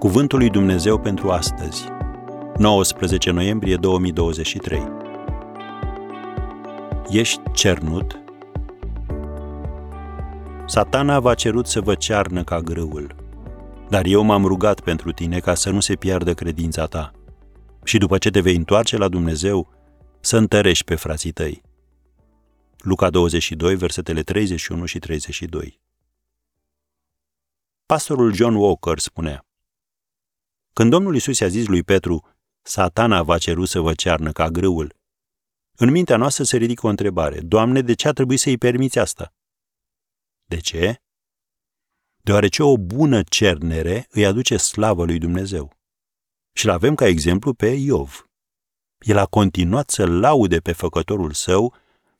Cuvântul lui Dumnezeu pentru astăzi, 19 noiembrie 2023. Ești cernut? Satana v-a cerut să vă cearnă ca grâul, dar eu m-am rugat pentru tine ca să nu se piardă credința ta și după ce te vei întoarce la Dumnezeu, să întărești pe frații tăi. Luca 22, versetele 31 și 32. Pastorul John Walker spunea, Când Domnul Isus i-a zis lui Petru, satana va ceru să vă cearnă ca grâul, în mintea noastră se ridică o întrebare. Doamne, de ce a trebuit să-i permiți asta? De ce? Deoarece o bună cernere îi aduce slavă lui Dumnezeu. Și l avem ca exemplu pe Iov. El a continuat să laude pe făcătorul său,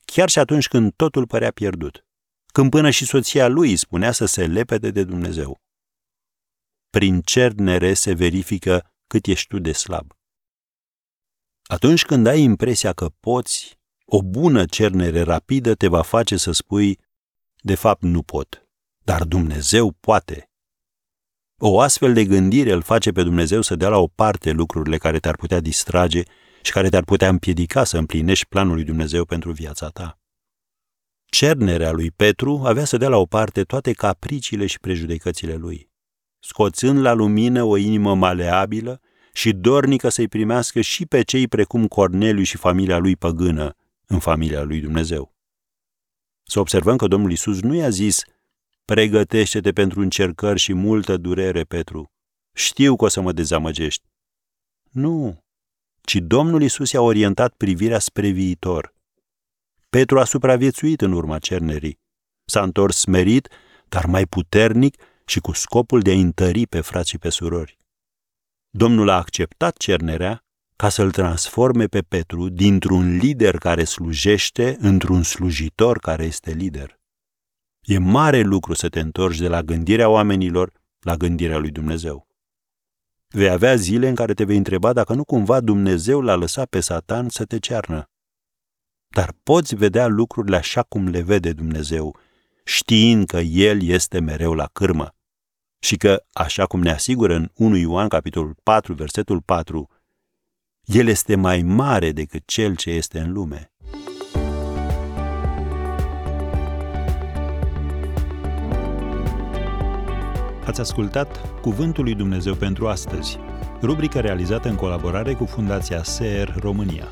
chiar și atunci când totul părea pierdut. Când până și soția lui spunea să se lepede de Dumnezeu. Prin cernere se verifică cât ești tu de slab. Atunci când ai impresia că poți, o bună cernere rapidă te va face să spui, de fapt nu pot, dar Dumnezeu poate. O astfel de gândire îl face pe Dumnezeu să dea la o parte lucrurile care te-ar putea distrage și care te-ar putea împiedica să împlinești planul lui Dumnezeu pentru viața ta. Cernerea lui Petru avea să dea la o parte toate capriciile și prejudecățile lui, scoțând la lumină o inimă maleabilă și dornică să-i primească și pe cei precum Corneliu și familia lui păgână în familia lui Dumnezeu. Să observăm că Domnul Isus nu i-a zis, pregătește-te pentru încercări și multă durere, Petru. Știu că o să mă dezamăgești. Nu, ci Domnul Isus i-a orientat privirea spre viitor. Petru a supraviețuit în urma cernerii. S-a întors smerit, dar mai puternic și cu scopul de a întări pe frații pe surori. Domnul a acceptat cernerea ca să-l transforme pe Petru dintr-un lider care slujește într-un slujitor care este lider. E mare lucru să te întorci de la gândirea oamenilor la gândirea lui Dumnezeu. Vei avea zile în care te vei întreba dacă nu cumva Dumnezeu l-a lăsat pe Satan să te cearnă. Dar poți vedea lucrurile așa cum le vede Dumnezeu, știind că El este mereu la cârmă și că, așa cum ne asigură în 1 Ioan capitolul 4, versetul 4, El este mai mare decât cel ce este în lume. Ați ascultat Cuvântul lui Dumnezeu pentru astăzi, rubrica realizată în colaborare cu Fundația SER România.